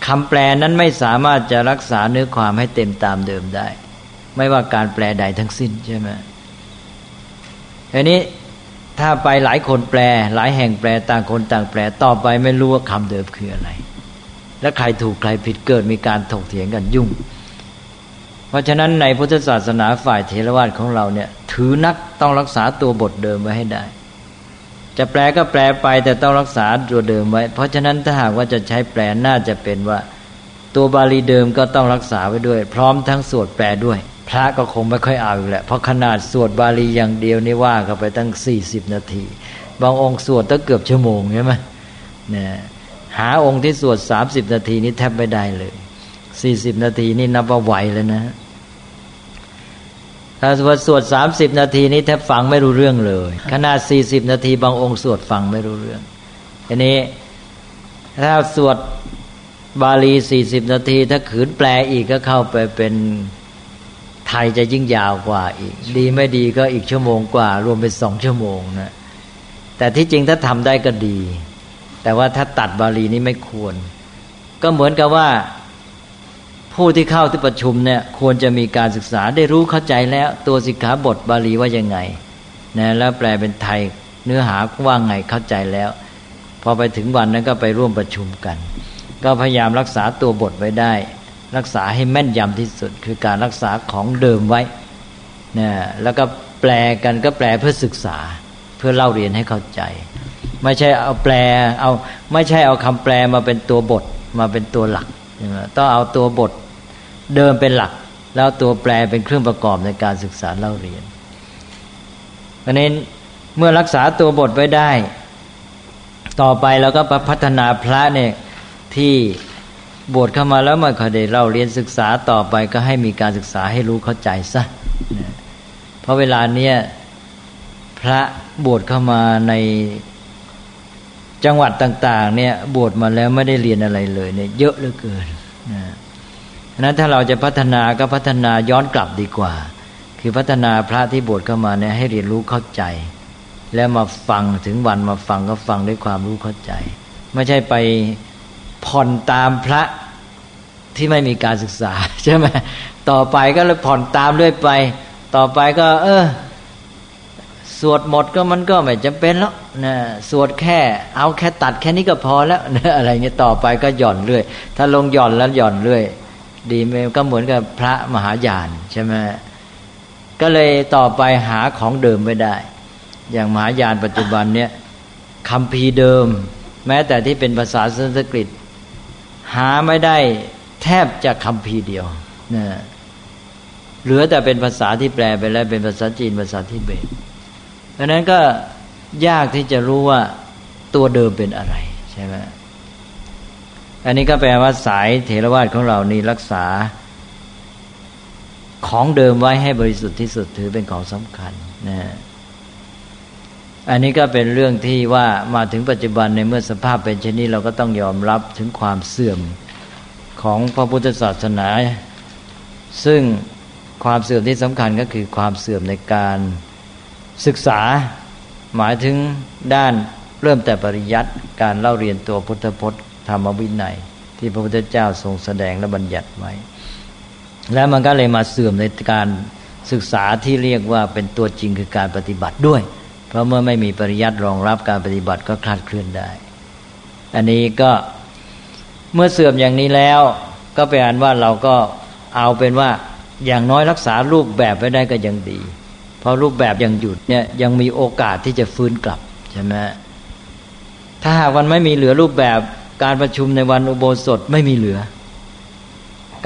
คำแปลนั้นไม่สามารถจะรักษาเนื้อความให้เต็มตามเดิมได้ ไม่ว่าการแปลใดทั้งสิ้นใช่ไหมทีนี้ถ้าไปหลายคนแปล หลายแห่งแปลต่างคนต่างแปลต่อไปไม่รู้ว่าคำเดิมคืออะไร และใครถูกใครผิดเกิดมีการถกเถียงกันยุ่ง เพราะฉะนั้นในพุทธศาสนาฝ่ายเทรวาสของเราเนี่ย ถือนักต้องรักษาตัวบทเดิมไว้ให้ได้ จะแปลก็แปลไปแต่ต้องรักษาตัวเดิมไว้ เพราะฉะนั้นถ้าหากว่าจะใช้แปลน่าจะเป็นว่า ตัวบาลีเดิมก็ต้องรักษาไว้ด้วย พร้อมทั้งสวดแปลด้วย พระก็คงไม่ค่อยเอาอยู่แหละเพราะขนาดสวดบาลีอย่างเดียวนี่ว่ากันไปตั้งสี่สิบนาที บางองค์สวดตั้งเกือบชั่วโมงใช่ไหมเนี่ยหาองค์ที่สวดสามสิบนาทีนี้แทบไม่ได้เลยสี่สิบนาทีนี่นับว่าไหวแล้วนะ ถ้าสวดสามสิบนาทีนี้แทบฟังไม่รู้เรื่องเลย ขนาดสี่สิบนาทีบางองค์สวดฟังไม่รู้เรื่องอันนี้ถ้าสวดบาลีสี่สิบนาที ถ้าขืนแปลอีกก็เข้าไปเป็นไทยจะยิ่งยาวกว่าอีก ดีไม่ดีก็อีกชั่วโมงกว่า รวมเป็นสองชั่วโมงนะแต่ที่จริงถ้าทำได้ก็ดี แต่ว่าถ้าตัดบาลีนี้ไม่ควร ก็เหมือนกับว่า ผู้ที่เข้าที่ประชุมเนี่ยควรจะมีการศึกษาได้รู้เข้าใจแล้ว ตัวสิกขาบทบาลีว่ายังไงนะแล้วแปลเป็นไทยเนื้อหาว่าไงเข้าใจแล้ว พอไปถึงวันนั้นก็ไปร่วมประชุมกัน ก็พยายามรักษาตัวบทไว้ได้ รักษาให้แม่นยำที่สุด คือการรักษาของเดิมไว้นะแล้วก็แปลกันก็แปลเพื่อศึกษาเพื่อเล่าเรียนให้เข้าใจ ไม่ใช่เอาแปลเอาไม่ใช่เอาคำแปลมาเป็นตัวบทมาเป็นตัวหลักต้องเอาตัวบท เดิมเป็นหลัก แล้วตัวแปลเป็นเครื่องประกอบในการศึกษาเล่าเรียนเพราะนั้นเมื่อรักษาตัวบทไว้ได้ ต่อไปเราก็พัฒนาพระเนี่ยที่บวชเข้ามาแล้วมันเขาได้เล่าเรียนศึกษาต่อไปก็ให้มีการศึกษาให้รู้เข้าใจซะเพราะเวลาเนี้ยพระบวชเข้ามาในจังหวัดต่าง ๆ เนี่ยบวชมาแล้วไม่ได้เรียนอะไรเลยเนี่ยเยอะเหลือเกินนะ นั้นถ้าเราจะพัฒนาก็พัฒนาย้อนกลับดีกว่า คือพัฒนาพระที่บวชเข้ามาเนี่ยให้เรียนรู้เข้าใจ แล้วมาฟังถึงวันมาฟังก็ฟังด้วยความรู้เข้าใจ ไม่ใช่ไปผ่อนตามพระที่ไม่มีการศึกษาใช่ไหมต่อไปก็เลยผ่อนตามด้วยไป ต่อไปก็ เออ สวดหมดก็มันก็ไม่จำเป็นแล้วนะสวดแค่ เอาแค่ตัดแค่นี้ก็พอแล้วนะอะไรเงี้ยต่อไปก็หย่อนเรื่อย ถ้าลงหย่อนแล้วหย่อนเรื่อย ดีไหมก็เหมือนกับพระมหายานใช่ไหมก็เลยต่อไปหาของเดิมไม่ได้ อย่างมหายานปัจจุบันเนี่ยคำพีเดิม แม้แต่ที่เป็นภาษาสันสกฤต หาไม่ได้แทบจะคำพีเดียวนะเหลือแต่เป็นภาษาที่แปลไปแล้วเป็นภาษาจีนภาษาทิเบตดังนั้นก็ยากที่จะรู้ว่าตัวเดิมเป็นอะไรใช่ไหม อันนี้ก็แปลว่าสายเถรวาทของเรานี่รักษา ของเดิมไว้ให้บริสุทธิ์ที่สุดถือเป็นของสำคัญนะอันนี้ก็เป็นเรื่องที่ว่ามาถึงปัจจุบันในเมื่อสภาพเป็นเช่นนี้เราก็ต้องยอมรับถึงความเสื่อมของพระพุทธศาสนา ซึ่งความเสื่อมที่สำคัญก็คือความเสื่อมในการศึกษาหมายถึงด้านเริ่มแต่ปริยัติการเล่าเรียนตัวพุทธพจน์ ธรรมวินัย ที่พระพุทธเจ้าทรงแสดงและบัญญัติไว้ แล้วมันก็เลยมาเสื่อมในการศึกษาที่เรียกว่าเป็นตัวจริงคือการปฏิบัติด้วย เพราะเมื่อไม่มีปริยัติรองรับการปฏิบัติก็คลาดเคลื่อนได้ อันนี้ก็เมื่อเสื่อมอย่างนี้แล้ว ก็เป็นอันว่าเราก็เอาเป็นว่าอย่างน้อยรักษารูปแบบไว้ได้ก็ยังดี เพราะรูปแบบยังหยุดเนี่ยยังมีโอกาสที่จะฟื้นกลับใช่ไหมถ้าหากวันไม่มีเหลือรูปแบบ การประชุมในวันอุโบสถไม่มีเหลือ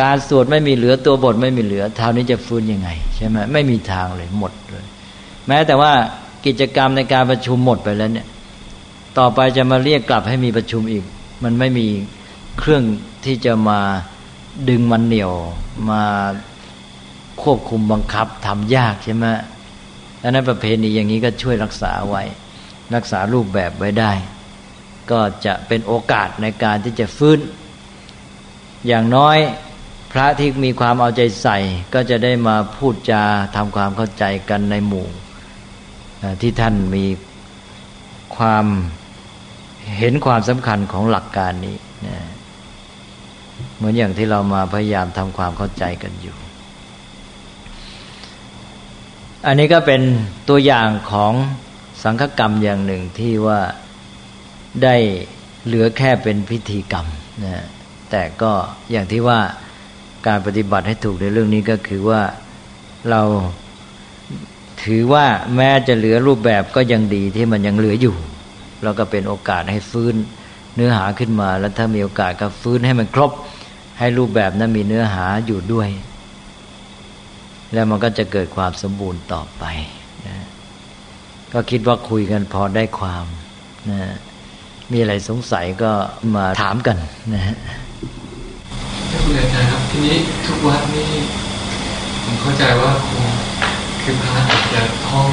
การสวดไม่มีเหลือตัวบทไม่มีเหลือเท่านี้จะฟื้นยังไง ใช่ไหมไม่มีทางเลยหมดเลย แม้แต่ว่ากิจกรรมในการประชุมหมดไปแล้วเนี่ย ต่อไปจะมาเรียกกลับให้มีประชุมอีก มันไม่มีเครื่องที่จะมาดึงมันเหนี่ยวมาควบคุมบังคับทำยากใช่ไหมดังนั้นประเพณีอย่างนี้ก็ช่วยรักษาไว้ รักษารูปแบบไว้ได้ ก็จะเป็นโอกาสในการที่จะฟื้น อย่างน้อยพระที่มีความเอาใจใส่ ก็จะได้มาพูดจาทำความเข้าใจกันในหมู่ที่ท่านมีความเห็นความสำคัญของหลักการนี้นะเหมือนอย่างที่เรามาพยายามทำความเข้าใจกันอยู่ อันนี้ก็เป็นตัวอย่างของสังฆกรรมอย่างหนึ่งที่ว่า ได้เหลือแค่เป็นพิธีกรรมนะแต่ก็อย่างที่ว่าการปฏิบัติให้ถูกในเรื่องนี้ก็คือว่าเราถือว่าแม้จะเหลือรูปแบบก็ยังดีที่มันยังเหลืออยู่ เราก็เป็นโอกาสให้ฟื้นเนื้อหาขึ้นมา แล้วถ้ามีโอกาสก็ฟื้นให้มันครบ ให้รูปแบบนั้นมีเนื้อหาอยู่ด้วย แล้วมันก็จะเกิดความสมบูรณ์ต่อไปนะก็คิดว่าคุยกันพอได้ความนะ มีอะไรสงสัยก็มาถามกันนะฮะคุณอาจารย์ครับทีนี้ทุกวัดนี่ผมเข้าใจว่าคงคือพระอาจจะท่อง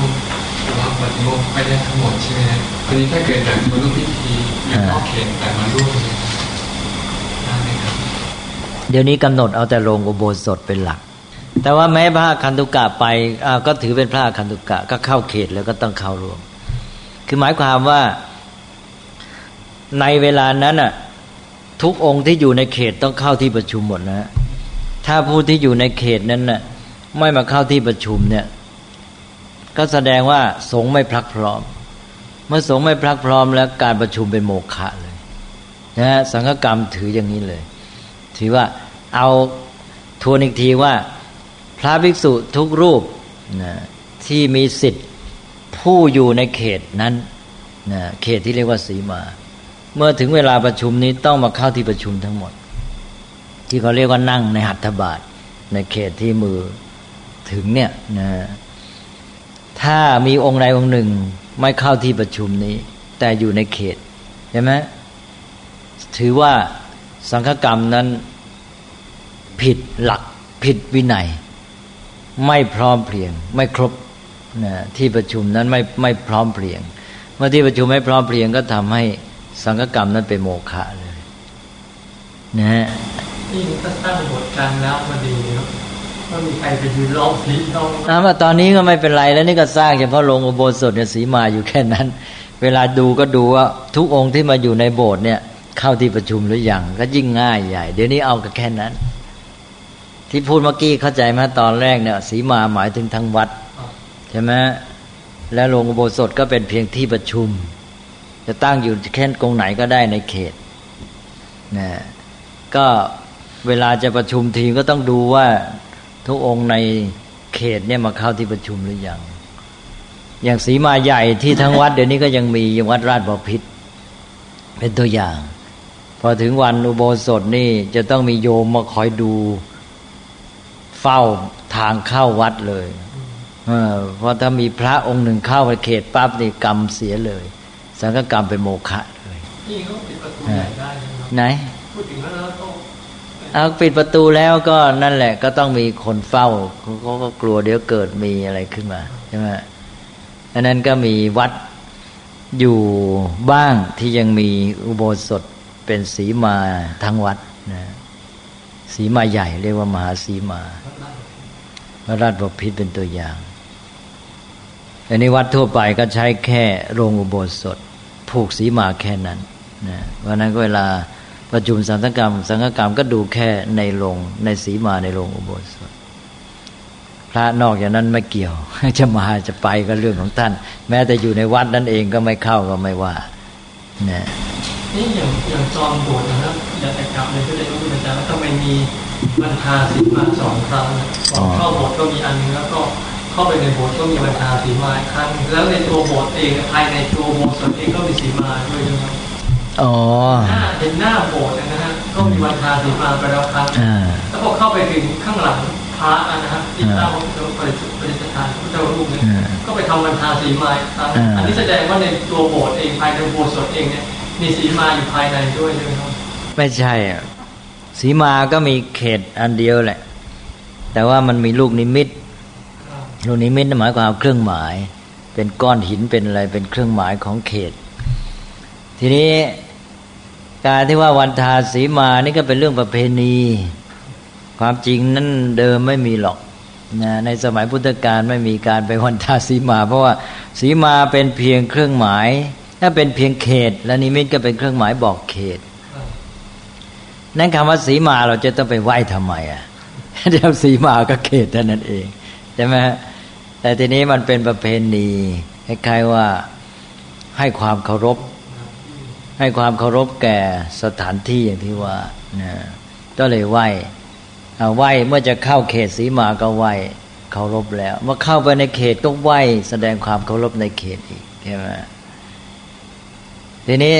รับปฏิโมกไม่ได้ทั้งหมดใช่ไหมครับทีนี้ถ้าเกิดแบบมาร่วมพิธีหรือพ่อเขียนแต่มาร่วมได้ไหมครับเดี๋ยวนี้กำหนดเอาแต่ลงอุโบสถเป็นหลัก แต่ว่าแม้พระคันตุกะไปก็ถือเป็นพระคันตุกะก็เข้าเขตแล้วก็ต้องเข้ารวม คือหมายความว่า ในเวลานั้นอะทุกองค์ที่อยู่ในเขตต้องเข้าที่ประชุมหมดนะ ถ้าผู้ที่อยู่ในเขตนั้นน่ะไม่มาเข้าที่ประชุมเนี่ย ก็แสดงว่าสงไม่พลักพร้อม เมื่อสงไม่พลักพร้อมแล้วการประชุมเป็นโมฆะเลยนะสังฆกรรมถืออย่างนี้เลย ถือว่าเอาทวนอีกทีว่า พระภิกษุทุกรูปนะที่มีสิทธิ์ผู้อยู่ในเขตนั้นนะเขตที่เรียกว่าสีมา เมื่อถึงเวลาประชุมนี้ต้องมาเข้าที่ประชุมทั้งหมด ที่เขาเรียกว่านั่งในหัตถบาทในเขตที่มือถึงเนี่ยนะถ้ามีองค์ใดองค์หนึ่งไม่เข้าที่ประชุมนี้ แต่อยู่ในเขตใช่ไหมถือว่าสังฆกรรมนั้นผิดหลักผิดวินัย ไม่พร้อมเพรียง ไม่ครบนะที่ประชุมนั้นไม่ไม่พร้อมเพรียง เมื่อที่ประชุมไม่พร้อมเพรียงก็ทำให้ สังฆกรรมนั้นเป็นโมฆะเลยนะฮะนี่ก็สร้างบทการแล้วมาดีครับว่ามีใครไปยืนร้องผีร้องอ่าตอนนี้ก็ไม่เป็นไรแล้วนี่ก็สร้างเฉพาะลงอุโบสถเนี่ยสีมาอยู่แค่นั้น เวลาดูก็ดูว่าทุกองค์ที่มาอยู่ในโบสถ์เนี่ย เข้าที่ประชุมหรืออยังก็ยิ่งง่ายใหญ่ เดี๋ยวนี้เอาก็แค่นั้น ที่พูดเมื่อกี้เข้าใจไหมตอนแรกเนี่ยสีมาหมายถึงทั้งวัดใช่ไหมแล้วลงอุโบสถก็เป็นเพียงที่ประชุม จะตั้งอยู่แค่กรงไหนก็ได้ในเขตนะก็เวลาจะประชุมทีก็ต้องดูว่าทุกองค์ในเขตเนี่ยมาเข้าที่ประชุมหรืออยัง อย่างสีมาใหญ่ที่ทั้งวัด เดี๋ยวนี้ก็ยังมียังวัดราชบพิษเป็นตัวอย่าง พอถึงวันอุโบสถนี่จะต้องมีโยมมาคอยดูเฝ้าทางเข้าวัดเลยเพราะถ้ามีพระองค์หนึ่งเข้าไปเขตปั๊บนี่กรรมเสียเลย สังฆกรรมเป็นโมฆะเลยนี่เขาปิดประตูใหญ่ได้ไหนพูดถึงแล้วก็เอาปิดประตูแล้วก็นั่นแหละ ก็ต้องมีคนเฝ้าเขาก็กลัวเดี๋ยวเกิดมีอะไรขึ้นมาใช่ไหมอันนั้นก็มีวัดอยู่บ้างที่ยังมีอุโบสถเป็นสีมาทั้งวัดนะสีมาใหญ่เรียกว่ามหาสีมาพระราชบพิษเป็นตัวอย่าง อันนี้วัดทั่วไปก็ใช้แค่โรงอุโบสถ ผูกสีมาแค่นั้นนะวันนั้นก็เวลาปประชุมสังฆกรรม สังฆกรรมก็ดูแค่ในโรงในสีมาในโรงอุโบสถ พระนอกอย่างนั้นไม่เกี่ยว จะมาจะไปก็เรื่องของท่าน แม้แต่อยู่ในวัดนั่นเองก็ไม่เข้าก็ไม่ว่านะนี่อย่างอย่างจอมโบสถ์นะครับอย่าแต่กลับเลยก็เลยว่าคุณอาจารย์ว่าทำไมมีบรรทาสีมาสองครั้งก่อนเข้าโบสถ์ก็มีอันนึงแล้วก็ เข้าไปในโบสถ์ก็มีบรรทาสีมาครั้งแล้วในตัวโบสถ์เองภายในตัวโบสถ์เองก็มีสีมาด้วยนะครับอ๋อเห็นหน้าโบสถ์นะฮะก็มีบรรทาสีมาไปแล้วครับแล้วพอเข้าไปถึงข้างหลังพระนะครับที่ตั้งปฏิปฏิสถานพระเจ้ารูปเนี่ยก็ไปทำบรรทาสีมาครับอันนี้แสดงว่าในตัวโบสถ์เองภายในโบสถ์เองเนี่ยมีสีมาอยู่ภายในด้วยใช่ไหมครับไม่ใช่สีมาก็มีเขตอันเดียวแหละ แต่ว่ามันมีลูกนิมิต ลูกนิมิตหมายความเครื่องหมาย เป็นก้อนหินเป็นอะไรเป็นเครื่องหมายของเขต ทีนี้การที่ว่าวันทาสีมานี่ก็เป็นเรื่องประเพณี ความจริงนั้นเดิมไม่มีหรอกนะในสมัยพุทธกาลไม่มีการไปวันทาสีมา เพราะว่าสีมาเป็นเพียงเครื่องหมาย ถ้าเป็นเพียงเขต และนิมิตก็เป็นเครื่องหมายบอกเขต นั่นคำว่าสีมาเราจะต้องไปไหว้ทำไมอะเดี๋ยวสีมาก็เขตเท่านั้นเองใช่ไหม แต่ทีนี้มันเป็นประเพณีคล้ายๆว่าให้ความเคารพ ให้ความเคารพแก่สถานที่อย่างที่ว่านะก็เลยไหว้ไหว้เมื่อจะเข้าเขตสีมาก็ไหว้เคารพแล้ว เมื่อเข้าไปในเขตก็ไหว้แสดงความเคารพในเขตอีกใช่ไหมทีนี้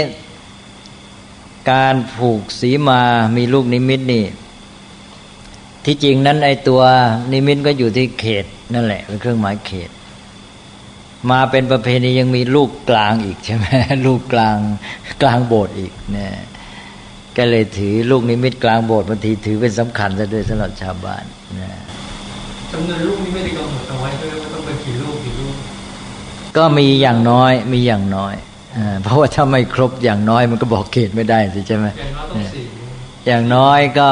การผูกสีมามีลูกนิมิตนี่ ที่จริงนั้นไอตัวนิมิตก็อยู่ที่เขตนั่นแหละเป็นเครื่องหมายเขต มาเป็นประเพณียังมีลูกกลางอีกใช่ไหมลูกกลางกลางโบสถ์อีกเนี่ยก็เลยถือลูกนิมิตกลางโบสถ์บางทีถือเป็นสำคัญซะด้วยสำหรับชาวบ้านนะจำนวนลูกนี่ไม่ได้กำหนดเอาไว้ก็ต้องเป็นกี่ลูกกี่ลูกก็มีอย่างน้อยมีอย่างน้อยเพราะว่าถ้าไม่ครบอย่างน้อยมันก็บอกเขตไม่ได้สิใช่ไหมอย่างน้อยก็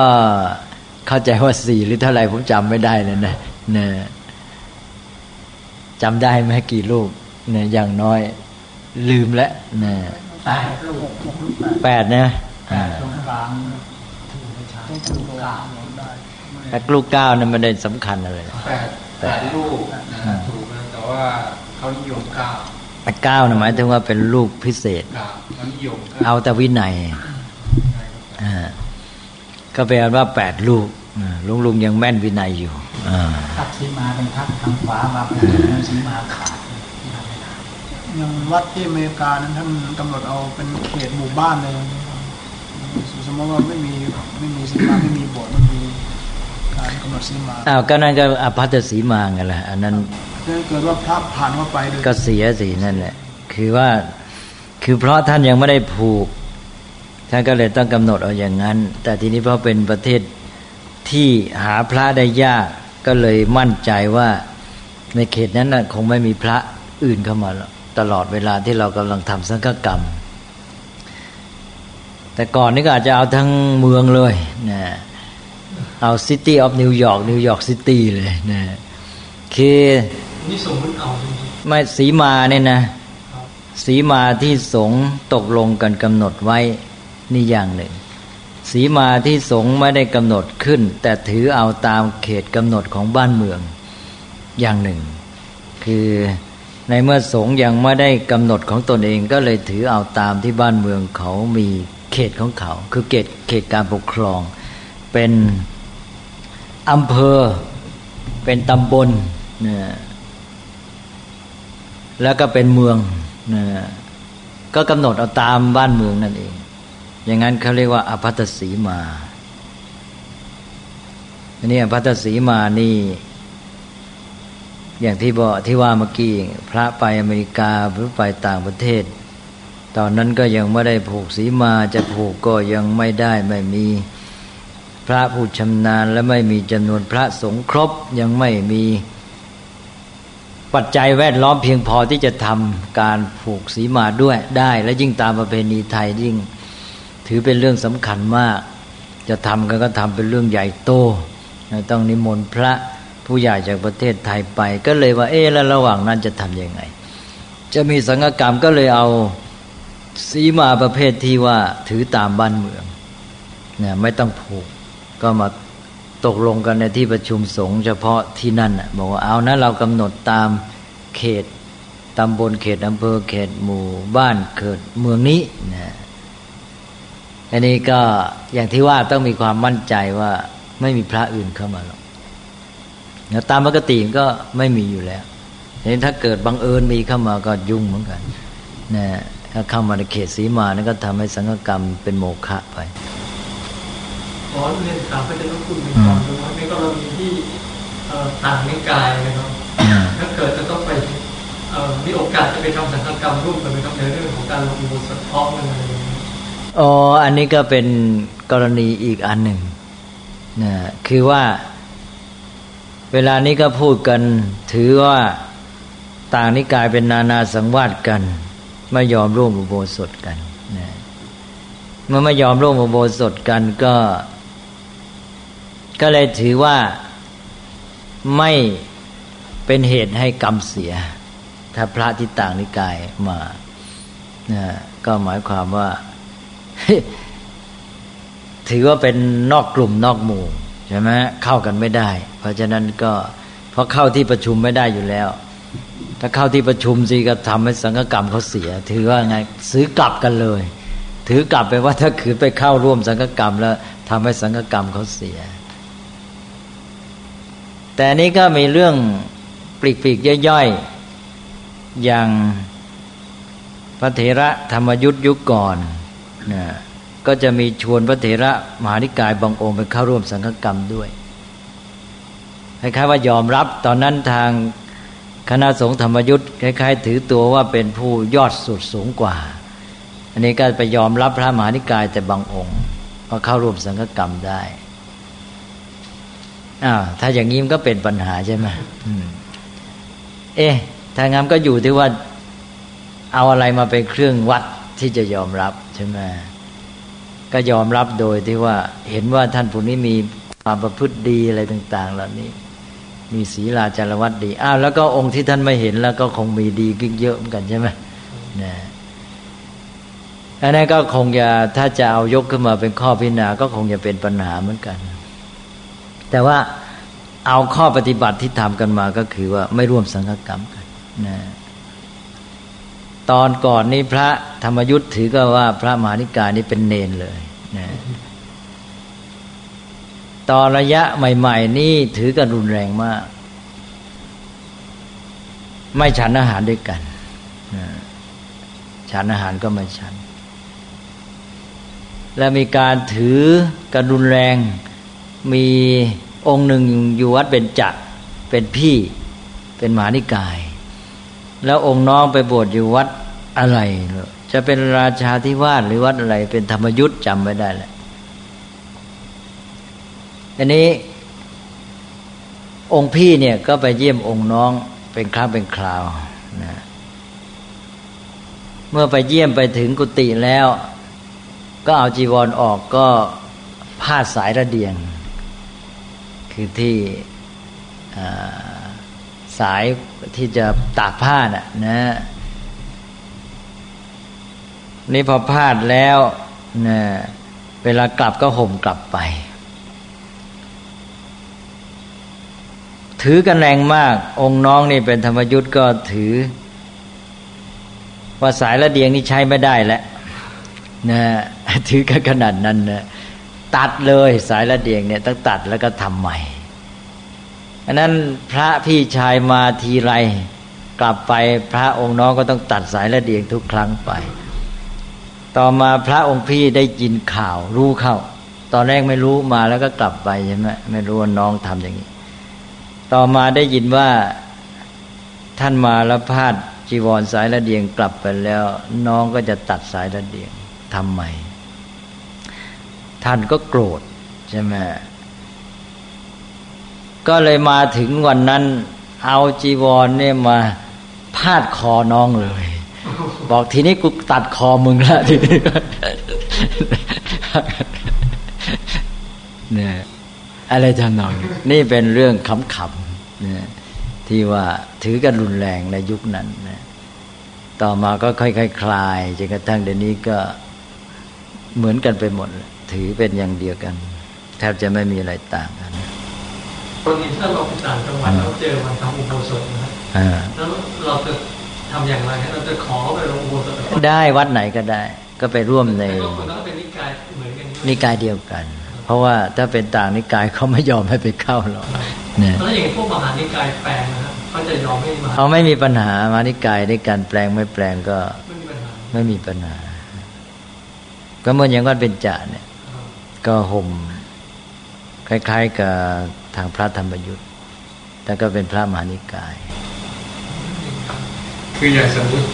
เข้าใจว่าสี่หรือเท่าไหร่ผมจำไม่ได้เลยนะเนี่ยจำได้ไหมกี่ลูกเนี่ยอย่างน้อย ลืมแล้วเนี่ยแปดนะแต่ลูกเก้านี่มันได้สำคัญอะไรแปดแปดลูกถูกแต่ว่าเขานิยมเก้าเก้าหมายถึงว่าเป็นลูกพิเศษ เอาแต่วินัย ก็แปลว่าแปดลูกลุงลุงยังแม่นวินัยอยู่ทักสีมาเป็นทักทางขวามาเป็นสีมาขาดอย่างวัดที่อเมริกานั้นท่านกำหนดเอาเป็นเขตหมู่บ้านเลยสมมติว่าไม่มีไม่มีสีมาไม่มีโบสถ์ไม่มีการกำหนดสีมาอ้าวก็นั่นก็อภัตสีมาไงล่ะอันนั้นถ้าเกิดว่าพระผ่านเข้าไปก็เสียสินั่นแหละ คือว่าคือเพราะท่านยังไม่ได้ผูก ท่านก็เลยต้องกำหนดเอาอย่างนั้น แต่ทีนี้เพราะเป็นประเทศที่หาพระได้ยากก็เลยมั่นใจว่าในเขตนั้นนะคงไม่มีพระอื่นเข้ามาตลอดเวลาที่เรากำลังทำสังฆกรรม แต่ก่อนนี้ก็อาจจะเอาทั้งเมืองเลยนะเอา City of New York New York City เลยนะคือนี่สมมติเอาไม่สีมาเนี่ยนะสีมาที่สงตกลงกันกำหนดไว้ นี่อย่างหนึ่ง สีมาที่สงไม่ได้กำหนดขึ้น แต่ถือเอาตามเขตกำหนดของบ้านเมือง อย่างหนึ่ง คือในเมื่อสงยังไม่ได้กำหนดของตนเองก็เลยถือเอาตามที่บ้านเมืองเขามีเขตของเขา คือเขตเขตการปกครอง เป็นอำเภอเป็นตำบลนะแล้วก็เป็นเมืองนะก็กำหนดเอาตามบ้านเมืองนั่นเอง อย่างนั้นเขาเรียกว่าอภัตสีมาอันนี้อภัตสีมานี่ อย่างที่บอกที่ว่าเมื่อกี้พระไปอเมริกาหรือไปต่างประเทศ ตอนนั้นก็ยังไม่ได้ผูกสีมาจะผูกก็ยังไม่ได้ไม่มีพระผู้ชำนาญและไม่มีจำนวนพระสงฆ์ครบยังไม่มีปัจจัยแวดล้อมเพียงพอที่จะทำการผูกสีมาด้วยได้ และยิ่งตามประเพณีไทยยิ่ง ถือเป็นเรื่องสำคัญมาก จะทำกันก็ทำเป็นเรื่องใหญ่โตต้องนิมนต์พระผู้ใหญ่จากประเทศไทยไป ก็เลยว่า เอ๊แล้วระหว่างนั้นจะทำยังไง จะมีสังฆกรรมก็เลยเอาสีมาประเภทที่ว่าถือตามบ้านเมืองเนี่ยไม่ต้องผูก ก็มาตกลงกันในที่ประชุมสงฆ์เฉพาะที่นั่นบอกว่าเอานะเรากำหนดตามเขตตำบลเขตอำเภอเขตหมู่บ้านเกิดเมืองนี้นะ อันนี้ก็อย่างที่ว่าต้องมีความมั่นใจว่าไม่มีพระอื่นเข้ามาหรอกแล้วตามปกติก็ไม่มีอยู่แล้วนี้ถ้าเกิดบังเอิญมีเข้ามาก็ยุ่งเหมือนกันนะถ้าเข้ามาในเขตสีมานั่นก็ทำให้สังฆกรรมเป็นโมฆะไปขอเรียนถามพระเจ้าคุณในก่อนดูว่าในกรณีที่ต่างนิกายนะครับถ้าเกิดจะต้องไปมีโอกาสจะไปทำสังฆกรรมร่วมกันไหมครับในเรื่องของการลงมือสะท้อนอะไรอ๋ อ๋อันนี้ก็เป็นกรณีอีกอันหนึ่งนะคือว่า เวลานี้ก็พูดกัน ถือว่าต่างนิกายเป็นนานาสังวาสกัน ไม่ยอมร่วมอุโบสถกันนะเมื่อไม่ยอมร่วมอุโบสถกันก็ ก็เลยถือว่าไม่เป็นเหตุให้กรรมเสีย ถ้าพระที่ต่างนิกายมานะก็หมายความว่า ถือว่าเป็นนอกกลุ่มนอกหมู่ใช่ไหมเข้ากันไม่ได้ เพราะฉะนั้นก็เพราะเข้าที่ประชุมไม่ได้อยู่แล้ว ถ้าเข้าที่ประชุมสิก็ทำให้สังฆกรรมเขาเสีย ถือว่าไงซื้อกลับกันเลย ถือกลับไปว่าถ้าขืนไปเข้าร่วมสังฆกรรมแล้วทำให้สังฆกรรมเขาเสีย แต่นี้ก็มีเรื่องปลีกปีกย่อยๆอย่างพระเถระธรรมยุทธยุคก่อน ก็จะมีชวนพระเถระมหานิกายบางองค์ไปเข้าร่วมสังฆกรรมด้วยคล้ายๆว่ายอมรับตอนนั้นทางคณะสงฆ์ธรรมยุทธ์คล้ายๆ ถือตัวว่าเป็นผู้ยอดสุดสูงกว่า อันนี้ก็ไปยอมรับพระมหานิกายแต่บางองค์พอเข้าร่วมสังฆกรรมได้อ้าวถ้าอย่างนี้มันก็เป็นปัญหาใช่ไหมเอ๊ะถ้างั้นก็อยู่ที่ว่า เอาอะไรมาเป็นเครื่องวัดที่จะยอมรับ ใช่ไหมก็ยอมรับโดยที่ว่าเห็นว่าท่านผู้นี้มีความประพฤติดีอะไรต่าง ๆ เหล่านี้ มีศีลาจารวัตดีอ้าวแล้วก็องค์ที่ท่านไม่เห็นแล้วก็คงมีดีกเยอะเหมือนกันใช่ไหมนะอันนั้นก็คงจะถ้าจะเอายกขึ้นมาเป็นข้อพิจารณาก็คงจะเป็นปัญหาเหมือนกัน แต่ว่าเอาข้อปฏิบัติที่ทำกันมาก็คือว่าไม่ร่วมสังฆกรรมกันนะ ตอนก่อนนี้พระธรรมยุทธ์ถือก็ว่าพระมหานิกายนี้เป็นเนนเลยนะตอนระยะใหม่ ๆ นี่ถือกันรุนแรงมาก ไม่ฉันอาหารด้วยกันฉันอาหารก็ไม่ฉัน และมีการถือกันรุนแรง มีองค์หนึ่งอยู่วัดเป็นจักเป็นพี่เป็นหมานิกาย แล้วองค์น้องไปบวชอยู่วัดอะไร จะเป็นราชาธิวาสหรือวัดอะไร เป็นธรรมยุทธ์จำไม่ได้แหละอันนี้ องค์พี่เนี่ยก็ไปเยี่ยมองค์น้องเป็นครั้งเป็นคราวนะเมื่อไปเยี่ยมไปถึงกุฏิแล้ว ก็เอาจีวรอออกก็ผ้าสายระเดียง คือที่ สายที่จะตากผ้าน่ะนะนี่พอพลาดแล้วนะเวลากลับก็ห่มกลับไป ถือกันแรงมาก องค์น้องนี่เป็นธรรมยุทธ์ก็ถือ ว่าสายระเดียงนี่ใช้ไม่ได้แล้วนะถือกันขนาดนั้นนะตัดเลยสายระเดียงเนี่ยต้องตัดแล้วก็ทำใหม่ อันนั้นพระพี่ชายมาทีไร กลับไปพระองค์น้องก็ต้องตัดสายระเดียงทุกครั้งไป ต่อมาพระองค์พี่ได้ยินข่าวรู้เข้า ตอนแรกไม่รู้มาแล้วก็กลับไปใช่ไหมไม่รู้ว่าน้องทำอย่างนี้ ต่อมาได้ยินว่าท่านมาแล้วพาดจีวรสายระเดียงกลับไปแล้ว น้องก็จะตัดสายระเดียงทำไมท่านก็โกรธใช่ไหม ก็เลยมาถึงวันนั้น เอาจีวรเนี่ยมาพาดคอน้องเลย บอกทีนี้กูตัดคอมึงละทีนี้เนี่ยอะไรทำนองนี่เป็นเรื่องขำๆนะที่ว่าถือกันรุนแรงในยุคนั้นนะต่อมาก็ค่อยๆคลายจนกระทั่งเดี๋ยวนี้ก็เหมือนกันไปหมด ถือเป็นอย่างเดียวกัน แทบจะไม่มีอะไรต่างกัน ตอนนี้ถ้าเราไปต่างจังหวัดแล้วเจอวันทำอุโบสถนะฮะอ่าแล้วเราจะทำอย่างไรฮะเราจะขอไปลงอุโบสถแต่ว่าได้วัดไหนก็ได้ ก็ไปร่วมในก็คนนั้นก็เป็นนิกายเหมือนกันนิกายเดียวกัน เพราะว่าถ้าเป็นต่างนิกายเขาไม่ยอมให้ไปเข้าหรอกเนี่ยแล้วอย่างพวกมหานิกายแปลงนะฮะเขาจะยอมให้มาเขาไม่มีปัญหามานิกายในการแปลงไม่แปลงก็ไม่มีปัญหาไม่มีปัญหา ก็เหมือนอย่างวัดเป็นจ่าเนี่ย ก็ห่มคล้ายๆกับ ทางพระธรรมยุทธ์แต่ก็เป็นพระมหานิกาย คืออย่างสมมติ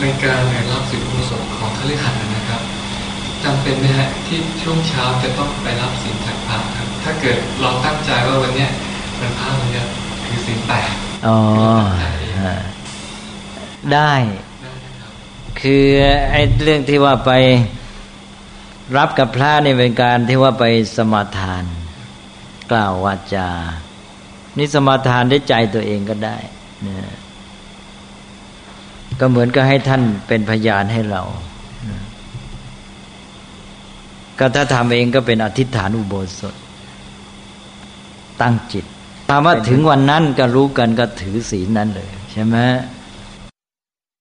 ในการรับสินอุโบสถของคฤหัสถ์นะครับจำเป็นไหมฮะที่ช่วงเช้าจะต้องไปรับสินจากพระครับ ถ้าเกิดเราตั้งใจว่าวันเนี้ยวันพระวันเนี้ยคือสินแปดอ๋อฮะได้ได้ไหมครับคือไอ้เรื่องที่ว่าไปรับกับพระนี่เป็นการที่ว่าไปสมาทาน กล่าววาจา นี่สมาทานได้ใจตัวเองก็ได้นะก็เหมือนกับให้ท่านเป็นพยานให้เรานะก็ถ้าทำเองก็เป็นอธิษฐานอุโบสถ ตั้งจิตถามว่าถึงวันนั้นก็รู้กันก็ถือศีลนั้นเลย ใช่ไหม